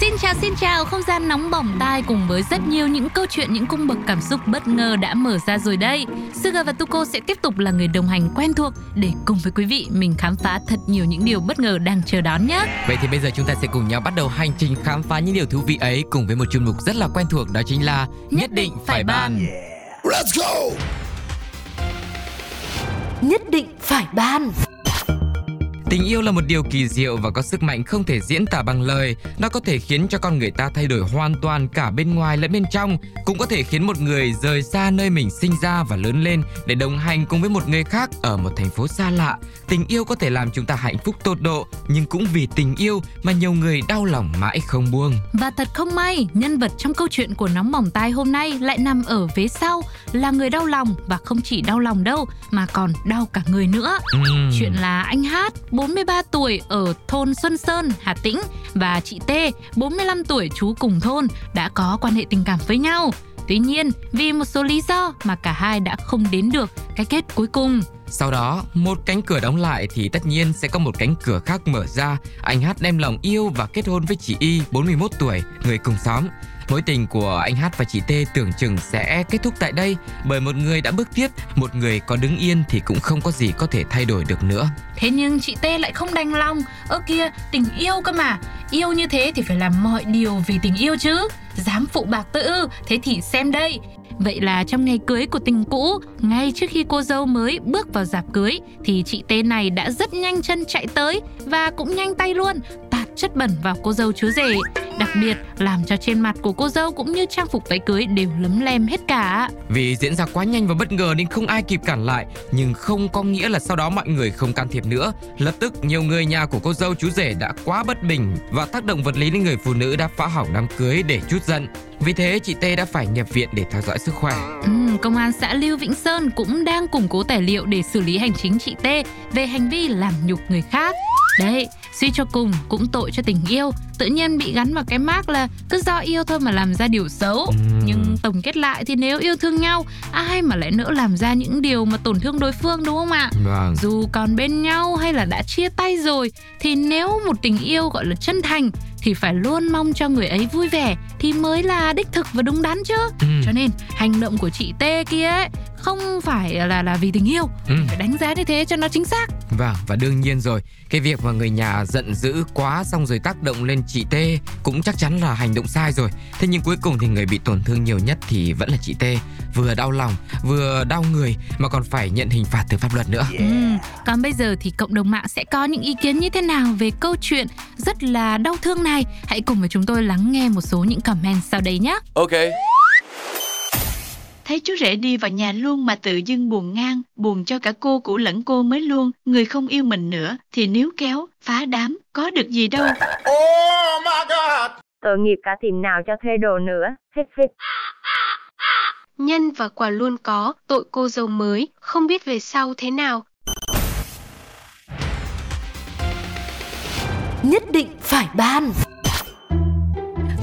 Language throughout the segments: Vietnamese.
Xin chào xin chào, không gian nóng bỏng tai cùng với rất nhiều những câu chuyện, những cung bậc cảm xúc bất ngờ đã mở ra rồi đây. Suga và Tuko sẽ tiếp tục là người đồng hành quen thuộc để cùng với quý vị mình khám phá thật nhiều những điều bất ngờ đang chờ đón nhé. Vậy thì bây giờ chúng ta sẽ cùng nhau bắt đầu hành trình khám phá những điều thú vị ấy cùng với một chuyên mục rất là quen thuộc đó chính là Nhất định phải bàn. Nhất định phải ban Tình yêu là một điều kỳ diệu và có sức mạnh không thể diễn tả bằng lời. Nó có thể khiến cho con người ta thay đổi hoàn toàn cả bên ngoài lẫn bên trong, cũng có thể khiến một người rời xa nơi mình sinh ra và lớn lên để đồng hành cùng với một người khác ở một thành phố xa lạ. Tình yêu có thể làm chúng ta hạnh phúc tột độ, nhưng cũng vì tình yêu mà nhiều người đau lòng mãi không buông. Và thật không may, nhân vật trong câu chuyện của nóng bỏng tai hôm nay lại nằm ở phía sau, là người đau lòng và không chỉ đau lòng đâu mà còn đau cả người nữa. Ừm. Chuyện là anh Hát, 43 tuổi ở thôn Xuân Sơn, Hà Tĩnh và chị T, 45 tuổi chú cùng thôn đã có quan hệ tình cảm với nhau. Tuy nhiên, vì một số lý do mà cả hai đã không đến được cái kết cuối cùng. Sau đó, một cánh cửa đóng lại thì tất nhiên sẽ có một cánh cửa khác mở ra. Anh Hát đem lòng yêu và kết hôn với chị Y, 41 tuổi, người cùng xóm. Mối tình của anh Hát và chị T tưởng chừng sẽ kết thúc tại đây bởi một người đã bước tiếp, một người có đứng yên thì cũng không có gì có thể thay đổi được nữa. Thế nhưng chị T lại không đành lòng. Ơ kia, tình yêu cơ mà. Yêu như thế thì phải làm mọi điều vì tình yêu chứ. Dám phụ bạc tôi ư, thế thì xem đây. Vậy là trong ngày cưới của tình cũ, ngay trước khi cô dâu mới bước vào dạp cưới thì chị T này đã rất nhanh chân chạy tới và cũng nhanh tay luôn tạt chất bẩn vào cô dâu chúa rể. Đặc biệt làm cho trên mặt của cô dâu cũng như trang phục váy cưới đều lấm lem hết cả. Vì diễn ra quá nhanh và bất ngờ nên không ai kịp cản lại, nhưng không có nghĩa là sau đó mọi người không can thiệp nữa. Lập tức nhiều người nhà của cô dâu chú rể đã quá bất bình và tác động vật lý lên người phụ nữ đã phá hỏng đám cưới để chút giận. Vì thế chị T đã phải nhập viện để theo dõi sức khỏe. Ừm, công an xã Lưu Vĩnh Sơn cũng đang củng cố tài liệu để xử lý hành chính chị T về hành vi làm nhục người khác. Đấy, suy cho cùng cũng tội cho tình yêu, tự nhiên bị gắn vào cái mác là cứ do yêu thôi mà làm ra điều xấu. Ừm. Nhưng tổng kết lại thì nếu yêu thương nhau, ai mà lại nỡ làm ra những điều mà tổn thương đối phương đúng không ạ? Vâng. Dù còn bên nhau hay là đã chia tay rồi thì nếu một tình yêu gọi là chân thành thì phải luôn mong cho người ấy vui vẻ thì mới là đích thực và đúng đắn chứ. Ừm. Cho nên hành động của chị T kia ấy không phải là là vì tình yêu, Ừm. phải đánh giá như thế cho nó chính xác. Vâng, và đương nhiên rồi, cái việc mà người nhà giận dữ quá xong rồi tác động lên chị T cũng chắc chắn là hành động sai rồi. Thế nhưng cuối cùng thì người bị tổn thương nhiều nhất thì vẫn là chị T, vừa đau lòng, vừa đau người mà còn phải nhận hình phạt từ pháp luật nữa. Ừm, Còn bây giờ thì cộng đồng mạng sẽ có những ý kiến như thế nào về câu chuyện rất là đau thương này? Hãy cùng với chúng tôi lắng nghe một số những comment sau đây nhé. Ok Thấy chú rể đi vào nhà luôn mà tự dưng buồn ngang, buồn cho cả cô cũ lẫn cô mới luôn, người không yêu mình nữa, thì níu kéo, phá đám, có được gì đâu. Tội nghiệp cả tìm nào cho thuê đồ nữa. Phích phích. Nhân và quả luôn có, tội cô dâu mới, không biết về sau thế nào. Nhất định phải ban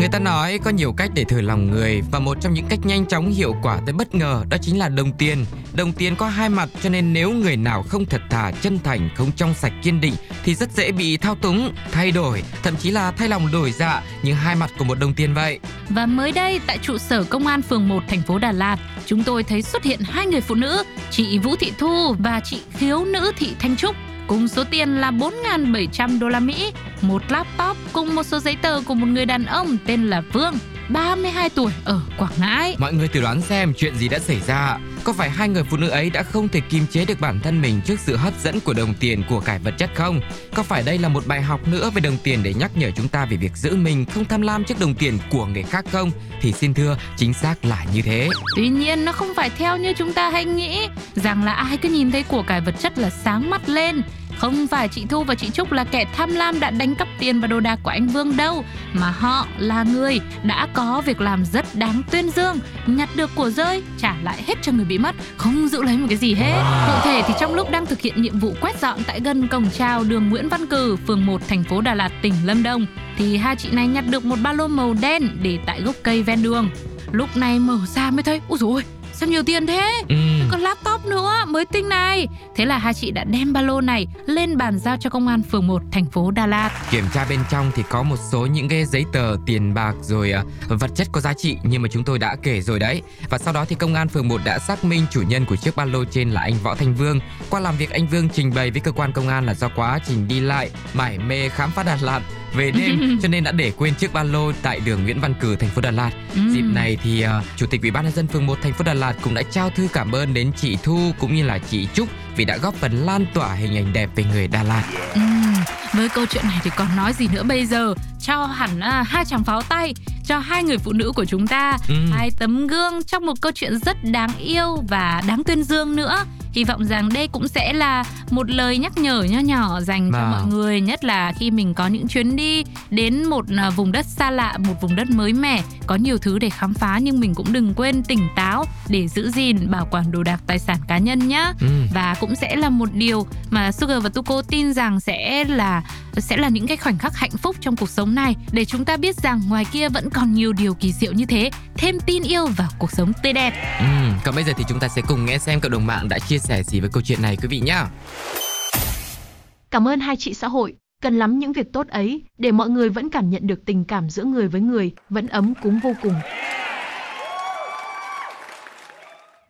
Người ta nói có nhiều cách để thử lòng người và một trong những cách nhanh chóng hiệu quả tới bất ngờ đó chính là đồng tiền. Đồng tiền có hai mặt cho nên nếu người nào không thật thà, chân thành, không trong sạch kiên định thì rất dễ bị thao túng, thay đổi, thậm chí là thay lòng đổi dạ như hai mặt của một đồng tiền vậy. Và mới đây tại trụ sở công an phường 1 thành phố Đà Lạt, chúng tôi thấy xuất hiện hai người phụ nữ, chị Vũ Thị Thu và chị khiếu nữ Thị Thanh Trúc cùng số tiền là 4.700 đô la Mỹ, một laptop cùng một số giấy tờ của một người đàn ông tên là Vương, 32 tuổi ở Quảng Ngãi. Mọi người thử đoán xem chuyện gì đã xảy ra. Có phải hai người phụ nữ ấy đã không thể kiềm chế được bản thân mình trước sự hấp dẫn của đồng tiền của cải vật chất không? Có phải đây là một bài học nữa về đồng tiền để nhắc nhở chúng ta về việc giữ mình không tham lam trước đồng tiền của người khác không? Thì xin thưa, chính xác là như thế. Tuy nhiên nó không phải theo như chúng ta hay nghĩ rằng là ai cứ nhìn thấy của cải vật chất là sáng mắt lên Không phải chị Thu và chị Trúc là kẻ tham lam đã đánh cắp tiền và đồ đạc của anh Vương đâu, mà họ là người đã có việc làm rất đáng tuyên dương, nhặt được của rơi, trả lại hết cho người bị mất, không giữ lấy một cái gì hết. Cụ thể thì trong lúc đang thực hiện nhiệm vụ quét dọn tại gần cổng chào đường Nguyễn Văn Cử, phường 1, thành phố Đà Lạt, tỉnh Lâm Đồng, thì hai chị này nhặt được một ba lô màu đen để tại gốc cây ven đường. Lúc này mở ra mới thấy, ôi dồi ôi, sao nhiều tiền thế? Ừ. Còn laptop nữa, mới tinh này. Thế là hai chị đã đem ba lô này lên bàn giao cho công an phường 1 thành phố Đà Lạt. Kiểm tra bên trong thì có một số những cái giấy tờ tiền bạc rồi à, vật chất có giá trị nhưng mà chúng tôi đã kể rồi đấy. Và sau đó thì công an phường 1 đã xác minh chủ nhân của chiếc ba lô trên là anh Võ Thanh Vương. Qua làm việc anh Vương trình bày với cơ quan công an là do quá trình đi lại mải mê khám phá Đà Lạt về đêm cho nên đã để quên chiếc ba lô tại đường Nguyễn Văn Cử thành phố Đà Lạt. Ừm. Dịp này thì à, chủ tịch Ủy ban nhân dân phường 1 thành phố Đà Lạt cũng đã trao thư cảm ơn đến chị Thu cũng như là chị Trúc vì đã góp phần lan tỏa hình ảnh đẹp về người Đà Lạt. Ừm, với câu chuyện này thì còn nói gì nữa bây giờ cho hẳn à, hai chàng pháo tay cho hai người phụ nữ của chúng ta Ừm. hai tấm gương trong một câu chuyện rất đáng yêu và đáng tuyên dương nữa hy vọng rằng đây cũng sẽ là một lời nhắc nhở nho nhỏ dành cho Vâng. mọi người nhất là khi mình có những chuyến đi đến một à, vùng đất xa lạ một vùng đất mới mẻ có nhiều thứ để khám phá nhưng mình cũng đừng quên tỉnh táo để giữ gìn bảo quản đồ đạc tài sản cá nhân nhé Ừ. và cũng sẽ là một điều mà Sugar và Tuko tin rằng sẽ là sẽ là những cái khoảnh khắc hạnh phúc trong cuộc sống này để chúng ta biết rằng ngoài kia vẫn còn nhiều điều kỳ diệu như thế thêm tin yêu vào cuộc sống tươi đẹp Ừ, còn bây giờ thì chúng ta sẽ cùng nghe xem cộng đồng mạng đã chia sẻ gì với câu chuyện này quý vị nhé. Cảm ơn hai chị xã hội, cần lắm những việc tốt ấy để mọi người vẫn cảm nhận được tình cảm giữa người với người, vẫn ấm cúng vô cùng.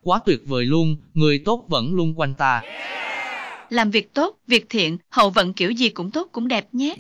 Quá tuyệt vời luôn, người tốt vẫn luôn quanh ta. Làm việc tốt, việc thiện, hậu vận kiểu gì cũng tốt cũng đẹp nhé.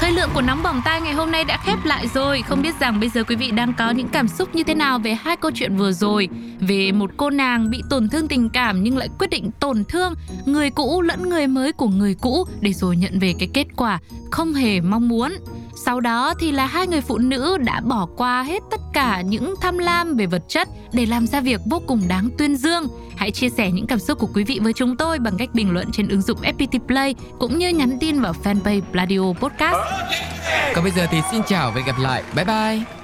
Thời lượng của nóng bỏng tai ngày hôm nay đã khép lại rồi. Không biết rằng bây giờ quý vị đang có những cảm xúc như thế nào về hai câu chuyện vừa rồi. Về một cô nàng bị tổn thương tình cảm nhưng lại quyết định tổn thương người cũ lẫn người mới của người cũ để rồi nhận về cái kết quả không hề mong muốn. Sau đó thì là hai người phụ nữ đã bỏ qua hết tất cả những tham lam về vật chất để làm ra việc vô cùng đáng tuyên dương. Hãy chia sẻ những cảm xúc của quý vị với chúng tôi bằng cách bình luận trên ứng dụng FPT Play cũng như nhắn tin vào fanpage Pladio Podcast. Còn bây giờ thì xin chào và hẹn gặp lại. Bye bye.